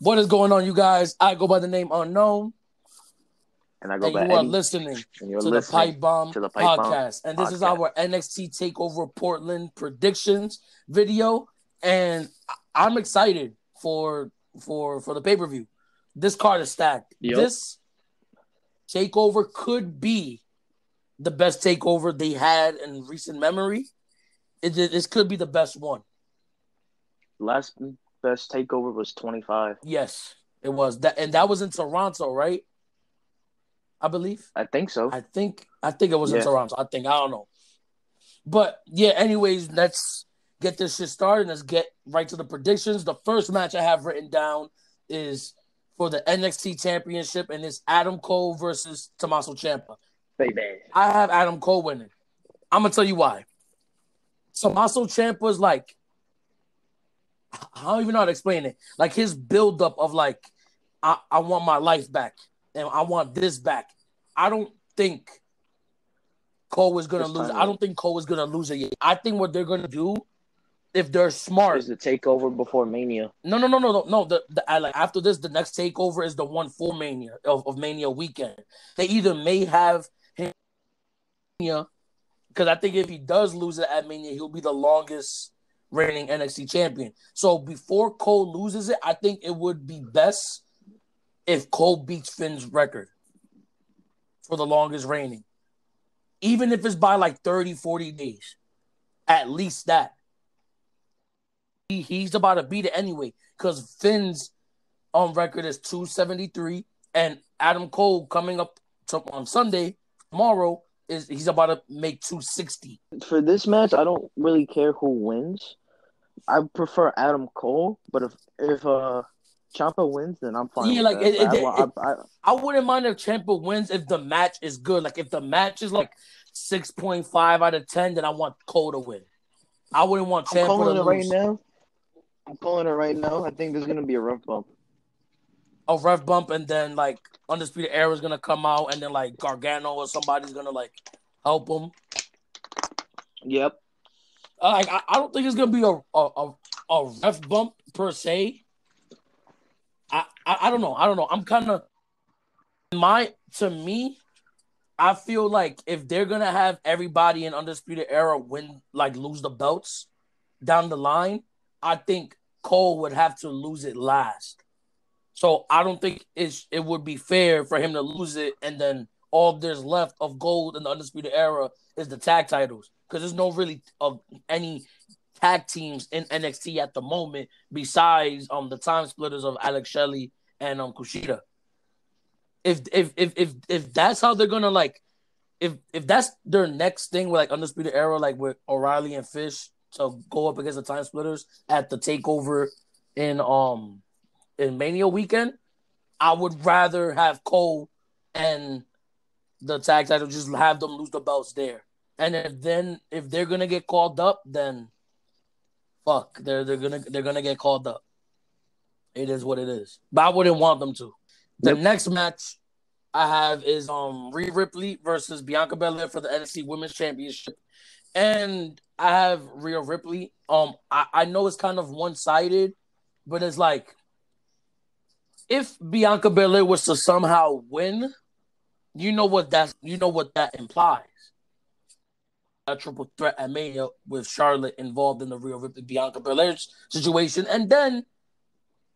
What is going on, you guys? I go by the name Unknown, and I go and by you are listening to the Pipe Bomb to the Pipe Bomb podcast. and this is our NXT Takeover Portland predictions video, and I'm excited for for for the pay per view. This card is stacked. Yep. This takeover could be the best takeover they had in recent memory. It, this could be the best one. Last best takeover was 25. Yes, it was that, and that was in Toronto, right? I believe. I think so. I think I think it was in Toronto. I think I don't know, but yeah. Anyways, let's get this shit started. Let's get right to the predictions. The first match I have written down is for the NXT Championship, and it's Adam Cole versus Tommaso Ciampa. Baby. I have Adam Cole winning. I'm gonna tell you why. Tommaso Ciampa's like, I don't even know how to explain it. Like his buildup of like, I, I want my life back and I want this back. I don't think Cole is gonna This lose. I don't think Cole is gonna lose it yet. I think what they're gonna do, if they're smart, Is the takeover before Mania? no, no, no, no, no, no. The, the I, like after this, the next takeover is the one for Mania of, of Mania weekend. They either may have him because I think if he does lose it at Mania, he'll be the longest reigning NXT champion. So before Cole loses it, I think it would be best if Cole beats Finn's record for the longest reigning, even if it's by like 30, 40 days, at least that he, he's about to beat it anyway because Finn's on record is 273 and Adam Cole coming up to, on Sunday tomorrow is he's about to make 260. For this match, I don't really care who wins. I prefer Adam Cole, but if if uh Ciampa wins, then I'm fine. Yeah, like, it- it- I, wa- I, I, I wouldn't mind if Ciampa wins if the match is good. Like if the match is like 6.5 out of 10, then I want Cole to win. I wouldn't want I'm Ciampa calling to it right now. I'm calling it right now. I think there's gonna be a ref bump. A ref bump and then like Undisputed Era is gonna come out and then like Gargano or somebody's gonna like help him. Yep. Uh, Like I, I don't think it's gonna be a a, a, a ref bump per se. I, I I don't know. I don't know. I'm kind of my to me. I feel like if they're gonna have everybody in Undisputed Era win, like lose the belts down the line, I think Cole would have to lose it last. So I don't think it's it would be fair for him to lose it and then all there's left of gold in the Undisputed Era is the tag titles because there's no really of any tag teams in NXT at the moment besides um the time splitters of Alex Shelley and um Kushida. If if if if if that's how they're gonna like if if that's their next thing with like Undisputed Era, like with O'Reilly and Fish to go up against the time splitters at the takeover in um in Mania weekend, I would rather have Cole and the tag title just have them lose the belts there. And if then if they're gonna get called up, then fuck, they're they're gonna they're gonna get called up. It is what it is. But I wouldn't want them to. The Yep. next match I have is um Rhea Ripley versus Bianca Belair for the NXT Women's Championship. And I have Rhea Ripley. Um I, I know it's kind of one-sided, but it's like if Bianca Belair was to somehow win, you know what that you know what that implies. A triple threat at Mania with Charlotte involved in the Rhea Ripley Bianca Belair situation, and then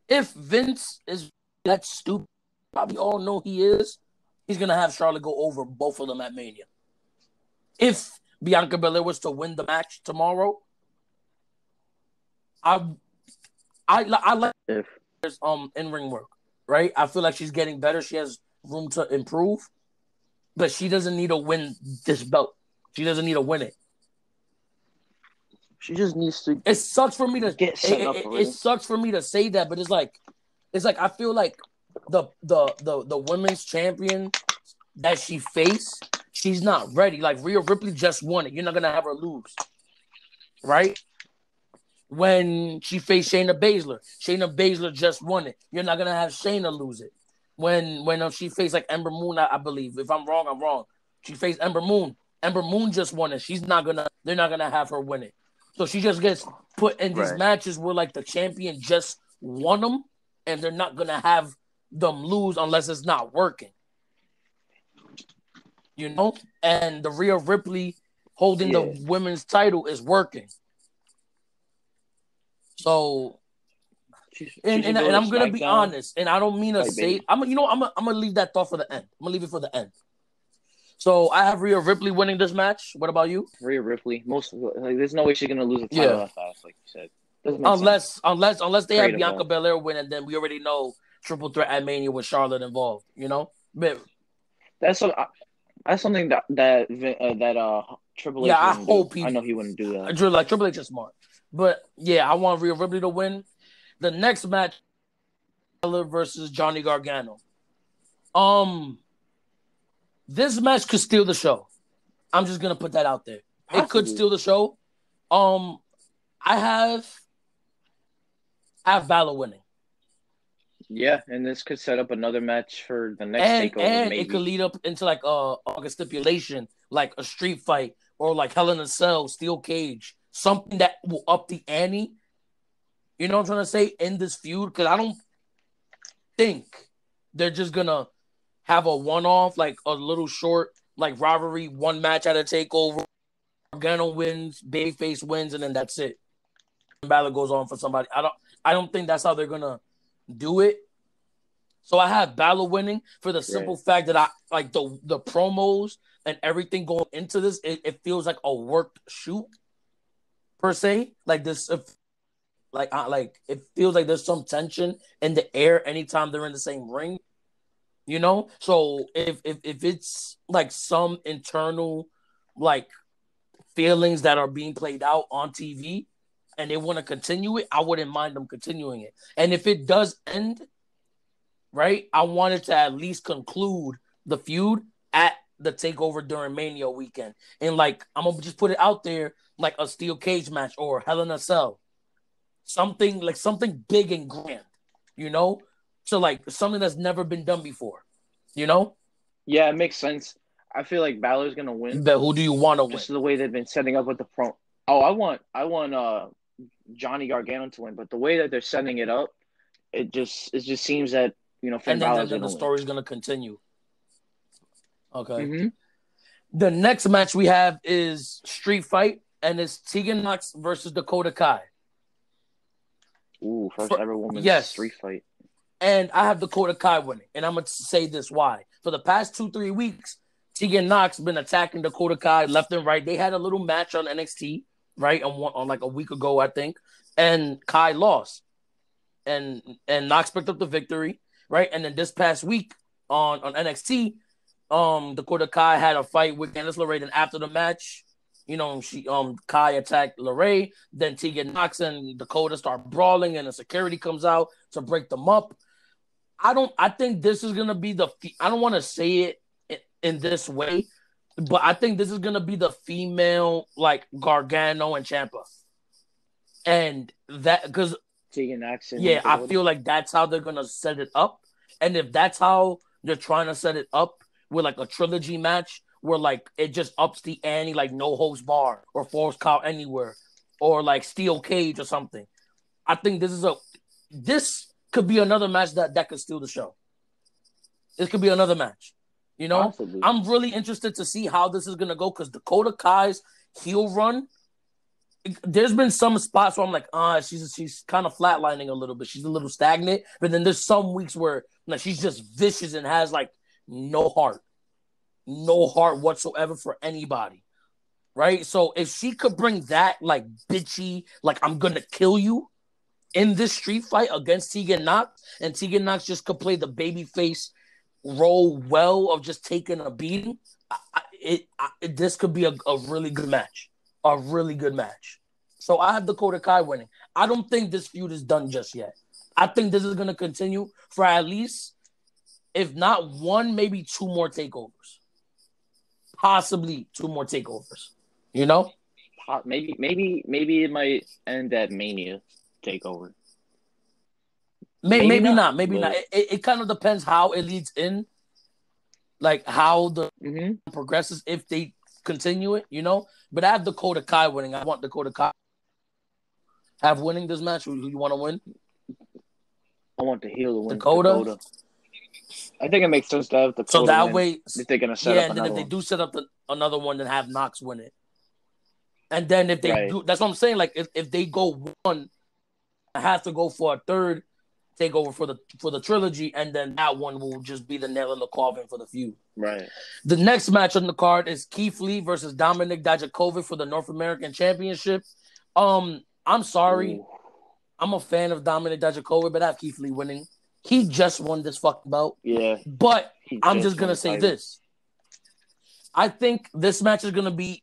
if Vince is that stupid, probably all know he is, he's gonna have Charlotte go over both of them at Mania. If Bianca Belair was to win the match tomorrow, I, I, I like If there's um in ring work, right? I feel like she's getting better. She has room to improve, but she doesn't need to win this belt. She doesn't need to win it. she just needs to It sucks for me to Get set it, up it- it sucks for me to say that, but it's like it's like I feel like the the the the women's champion that she faced, she's not ready. Like Rhea Ripley just won it. You're not gonna have her lose, right? When she faced Shayna Baszler, Shayna Baszler just won it. You're not gonna have Shayna lose it. When when she faced like Ember Moon, I, I believe. If I'm wrong, I'm wrong. She faced Ember Moon. Ember Moon just won it. She's not gonna. They're not gonna have her win it. So she just gets put in these Right. matches where like the champion just won them, and they're not gonna have them lose unless it's not working. You know, and the Rhea Ripley holding Yeah. the women's title is working. So She- and, and, and I'm gonna be honest, and I don't mean to Like, say baby. I'm you know I'm gonna, I'm gonna leave that thought for the end. I'm gonna leave it for the end. So I have Rhea Ripley winning this match. What about you? Rhea Ripley. Most like, there's no way she's gonna lose a title Yeah. fast, like you said. Doesn't sense. Unless unless unless they have Bianca Belair win, and then we already know triple threat at Mania with Charlotte involved. You know, but that's some, I- that's something that that uh, that uh Triple H. Yeah, I wouldn't do. hope he- I know he wouldn't do that. Drew like Triple H is smart. But yeah, I want Rhea Ripley to win. The next match, versus Johnny Gargano. Um, this match could steal the show. I'm just gonna put that out there. It could steal the show. Um, I have I have Balor winning, Yeah, and this could set up another match for the next and takeover. and maybe. it could lead up into like a like a stipulation, like a street fight or like Hell in a Cell, steel cage, something that will up the ante. You know what I'm trying to say in this feud? Because I don't think they're just gonna have a one-off, like a little short, like rivalry, one match at a takeover. Gargano wins, babyface wins, and then that's it. Balor goes on for somebody. I don't. I don't think that's how they're gonna do it. So I have Balor winning for the simple fact that I like the the promos and everything going into this. It, it feels like a worked shoot per se. Like this, if, like like it feels like there's some tension in the air anytime they're in the same ring. You know, so if if if it's like some internal like feelings that are being played out on TV and they want to continue it, I wouldn't mind them continuing it. And if it does end, right, I wanted to at least conclude the feud at the takeover during Mania weekend. And like, I'm gonna just put it out there like a steel cage match or Hell in a Cell. Something like something big and grand, you know? So like something that's never been done before, you know? yeah, it makes sense. I feel like Balor's gonna win. But who do you want to win? Just the way they've been setting up with the pro. Oh, I want, I want uh Johnny Gargano to win, but the way that they're setting it up, it just it just seems that you know Finn And then, then, then the gonna story's gonna continue. Okay. win. Mhm. The next match we have is Street Fight, and it's Tegan Knox versus Dakota Kai. Ooh, first For- ever women's yes. street fight. And I have Dakota Kai winning. And I'm gonna say this why. For the past two, three weeks, Tegan Knox been attacking Dakota Kai left and right. They had a little match on NXT, right? On on like a week ago, I think. And Kai lost. And and Knox picked up the victory, right? And then this past week on, on NXT, um, Dakota Kai had a fight with Candice LeRae. And after the match, you know, she um Kai attacked LeRae. Then Tegan Knox and Dakota start brawling, and the security comes out to break them up. I don't. I think this is gonna be the. I don't want to say it in, this way, but I think this is gonna be the female like Gargano and Ciampa, and that because Tegan Knox. and yeah, I feel like that's how they're gonna set it up. And if that's how they're trying to set it up with like a trilogy match where like it just ups the ante, like no holds barred or falls count anywhere, or like steel cage or something. I think this is a this could be another match that that could steal the show. This could be another match. You know, Possibly. I'm really interested to see how this is gonna go because Dakota Kai's heel run. There's been some spots where I'm like, ah, she's she's kind of flatlining a little bit. She's a little stagnant, but then there's some weeks where like she's just vicious and has like no heart, no heart whatsoever for anybody, right? So if she could bring that like bitchy, like I'm gonna kill you in this street fight against Tegan Knox, and Tegan Knox just could play the baby face role well of just taking a beating, I, I, it, this could be a, a really good match, a really good match. So I have Dakota Kai winning. I don't think this feud is done just yet. I think this is going to continue for at least, if not one, maybe two more takeovers, possibly two more takeovers. You know, Maybe, maybe, maybe it might end at Mania takeover. maybe, Maybe not, not, maybe but- not. It, it, kind of depends how it leads in, like how the hmm progresses if they continue it, you know. But I have Dakota Kai winning. I want Dakota Kai have winning this match. Who who you want to win? I want the heel to win. Dakota? Dakota. I think it makes sense to have Dakota. So that way, if they're gonna set yeah, up and then if they one. do set up the, another one, then have Knox win it. And then if they Right. do, that's what I'm saying. Like if, if they go one, I have to go for a third takeover for the for the trilogy, and then that one will just be the nail in the coffin for the feud. Right. The next match on the card is Keith Lee versus Dominic Dijakovic for the North American Championship. Um, I'm sorry, Ooh. I'm a fan of Dominic Dijakovic, but I have Keith Lee winning. He just won this fucking bout, Yeah. but I'm just gonna say title. this. I think this match is gonna be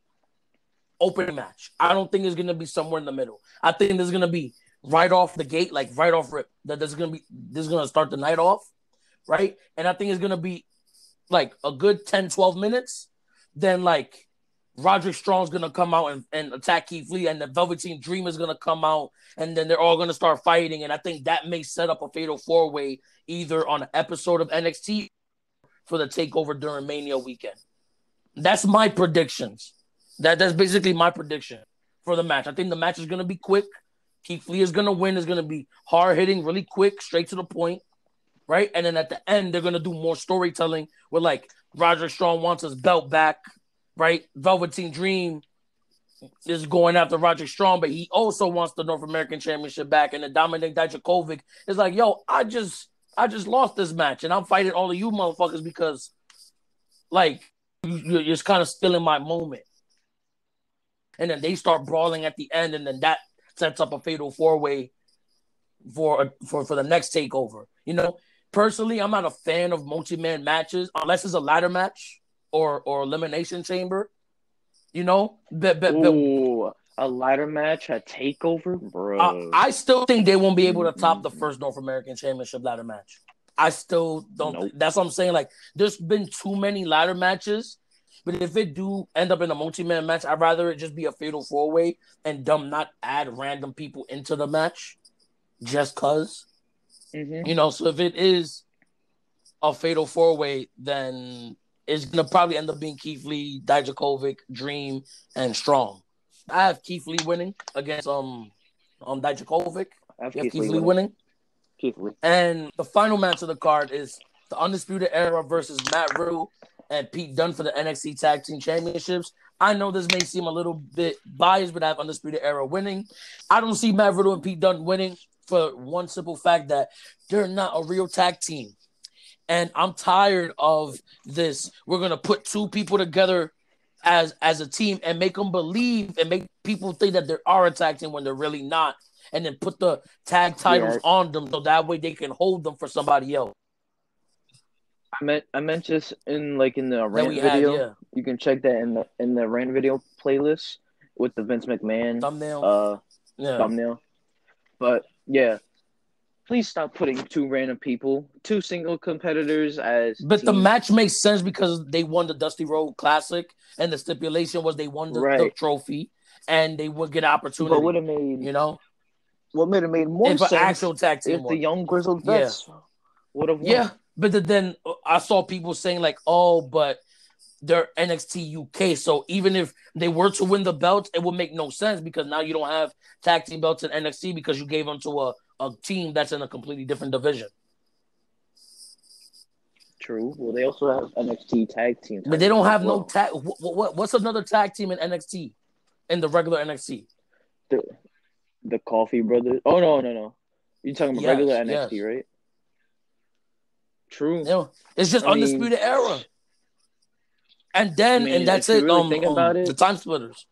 opening match. I don't think it's gonna be somewhere in the middle. I think this is gonna be right off the gate, like right off rip. That this is gonna be this is gonna start the night off, right? And I think it's gonna be like a good 10, 12 minutes. Then like Roderick Strong's gonna come out and, and attack Keith Lee, and the Velveteen Dream is gonna come out, and then they're all gonna start fighting. And I think that may set up a fatal four way either on an episode of NXT for the takeover during Mania weekend. That's my predictions. That that's basically my prediction for the match. I think the match is gonna be quick. Keith Lee is gonna win. It's gonna be hard hitting, really quick, straight to the point, right? And then at the end, they're gonna do more storytelling with like Roderick Strong wants his belt back, right? Velveteen Dream is going after Roger Strong, but he also wants the North American Championship back. And then Dominic Dijakovic is like, "Yo, I just I just lost this match, and I'm fighting all of you motherfuckers because, like, you- you're just kind of stealing my moment." And then they start brawling at the end, and then that sets up a fatal four way for for for the next takeover. You know, personally, I'm not a fan of multi man matches unless it's a ladder match or or elimination chamber. You know, but, but, but Ooh, a ladder match a Takeover, bro. uh, I still think they won't be able to top the first North American Championship ladder match. I still don't. Nope. That's what I'm saying. Like, there's been too many ladder matches, but if it do end up in a multi-man match, I'd rather it just be a fatal four-way and dumb not add random people into the match, just cause Mhm. you know. So if it is a fatal four-way, then it's gonna probably end up being Keith Lee, Dijakovic, Dream, and Strong. I have Keith Lee winning against um um Dijakovic. I have have Keith Lee winning. winning. Keith Lee. And the final match of the card is the Undisputed Era versus Matt Riddle and Pete Dunne for the NXT Tag Team Championships. I know this may seem a little bit biased, but I have Undisputed Era winning. I don't see Matt Riddle and Pete Dunne winning for one simple fact that they're not a real tag team. And I'm tired of this. We're gonna put two people together as as a team and make them believe and make people think that they are a tag team when they're really not, and then put the tag titles on them so that way they can hold them for somebody else. I meant I meant this in like in the rant we had, video. yeah. You can check that in the in the rant video playlist with the Vince McMahon Thumbnail. uh yeah. thumbnail. But yeah, please stop putting two random people, two single competitors as. But the match makes sense because they won the Dusty Rhodes Classic, and the stipulation was they won the, the trophy, and they would get opportunity. But would have made you know, what would have made more if an sense actual tag team if the young grizzled Yeah. would have won. Yeah, but the- then I saw people saying like, "Oh, but they're NXT UK, so even if they were to win the belts, it would make no sense because now you don't have tag team belts in NXT because you gave them to a, a team that's in a completely different division. True. Well, they also have NXT tag team. But they don't have no tag. What, what, what's another tag team in NXT? In the regular NXT? the, the Coffey Brothers. Oh no, no, no. You're talking about Yes, regular NXT, yes. right? True. Know, it's just I mean- undisputed era. And then I mean, and that's it. really um, think um, about it- the time splitters.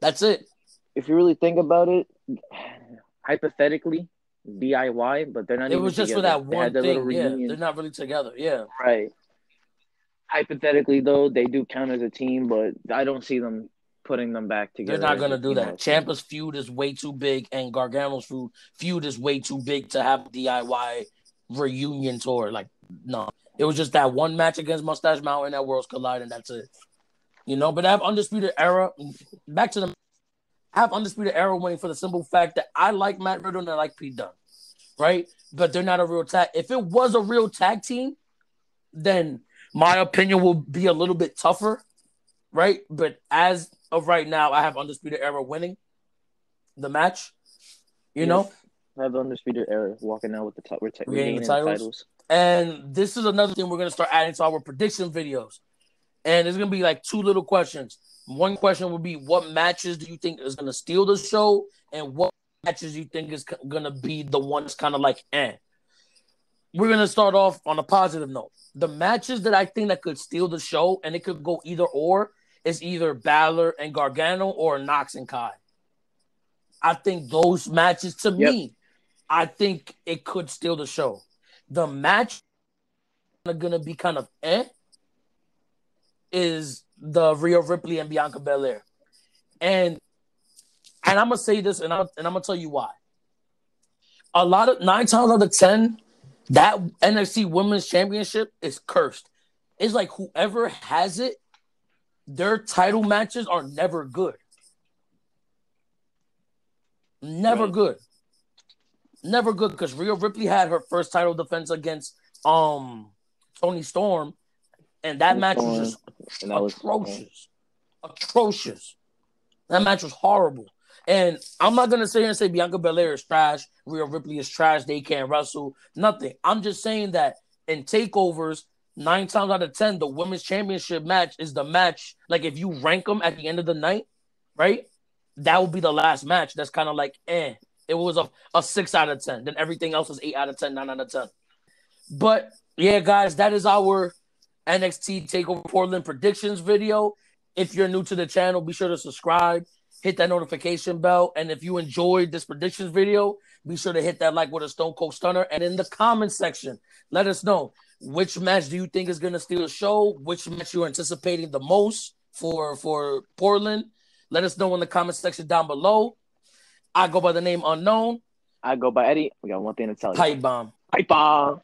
That's it. If you really think about it, hypothetically, DIY, but they're not. It was just for that one thing. Yeah, they're not really together. Yeah. Right. Hypothetically, though, they do count as a team, but I don't see them putting them back together. They're not gonna do that. as a feud is way too big, and Gargano's feud feud is way too big to have DIY reunion tour. Like, no, it was just that one match against Moustache Mountain at Worlds Collide, and that's it. You know, but I have Undisputed Era. Back to the, I have Undisputed Era winning for the simple fact that I like Matt Riddle and I like Pete Dunne, right? But they're not a real tag. If it was a real tag team, then my opinion will be a little bit tougher, right? But as of right now, I have Undisputed Era winning the match. You Yes. know, I have undisputed era walking out with the top, Regaining regaining the titles? titles. And this is another thing we're gonna start adding to our prediction videos. And it's gonna be like two little questions. One question would be, what matches do you think is gonna steal the show, and what matches you think is gonna be the ones kind of like, eh. We're gonna start off on a positive note. The matches that I think that could steal the show, and it could go either or, is either Balor and Gargano or Knox and Kai. I think those matches, to Yep. me, I think it could steal the show. The match are gonna be kind of eh is the Rhea Ripley and Bianca Belair, and and I'm gonna say this, and I'm and I'm gonna tell you why. A lot of nine times out of ten, that NXT Women's Championship is cursed. It's like whoever has it, their title matches are never good. Never Right. good. Never good because Rhea Ripley had her first title defense against um Toni Storm, and that match was just And that was atrocious. Atrocious. That match was horrible. And I'm not gonna sit here and say Bianca Belair is trash, Rhea Ripley is trash, they can't wrestle. Nothing. I'm just saying that in takeovers, nine times out of ten, the women's championship match is the match. Like if you rank them at the end of the night, right? That would be the last match. That's kind of like eh. It was a, a six out of ten. Then everything else was eight out of ten, nine out of ten. But yeah, guys, that is our NXT Takeover Portland predictions video. If you're new to the channel, be sure to subscribe, hit that notification bell, and if you enjoyed this predictions video, be sure to hit that like with a Stone Cold Stunner. And in the comment section, let us know which match do you think is going to steal the show, which match you're anticipating the most for for Portland. Let us know in the comment section down below. I go by the name unknown. I go by Eddie. We got one thing to tell you. Pipe bomb. Pipe bomb.